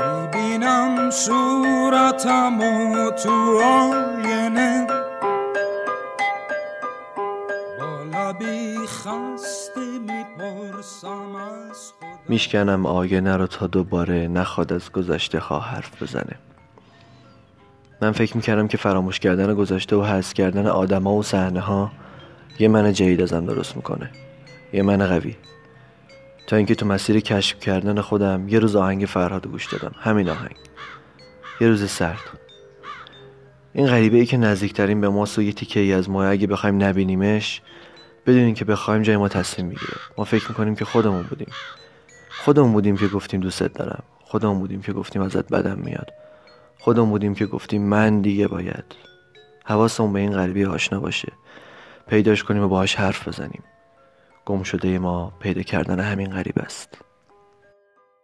می‌بینم صورتم و تو آینه. با لبی خسته می‌پرسم از میشکنم آینه رو تا دوباره نخواد از گذشته خواه حرف بزنه. من فکر می‌کردم که فراموش کردن گذشته و حذف کردن آدما و صحنه ها یه من جدید ازم درست می‌کنه. یه من قوی. اینکه تو مسیر کشف کردن خودم یه روز آهنگ فرهاد گوش دادم. همین آهنگ. یه روز سرد. این غریبه ای که نزدیکترین به ماست و یه تیکه ای از ما اگه بخوایم نبینیمش بدونین که بخوایم جای ما تصمیم می‌گیره. ما فکر می‌کنیم که خودمون بودیم. خودمون بودیم که گفتیم دوستت دارم. خودمون بودیم که گفتیم ازت بدم میاد. خودمون بودیم که گفتیم من دیگه باید. حواسمون به این غریبه آشنا باشه. پیداش کنیم و باهاش حرف بزنیم. گم شده ما پیدا کردن همین غریب است.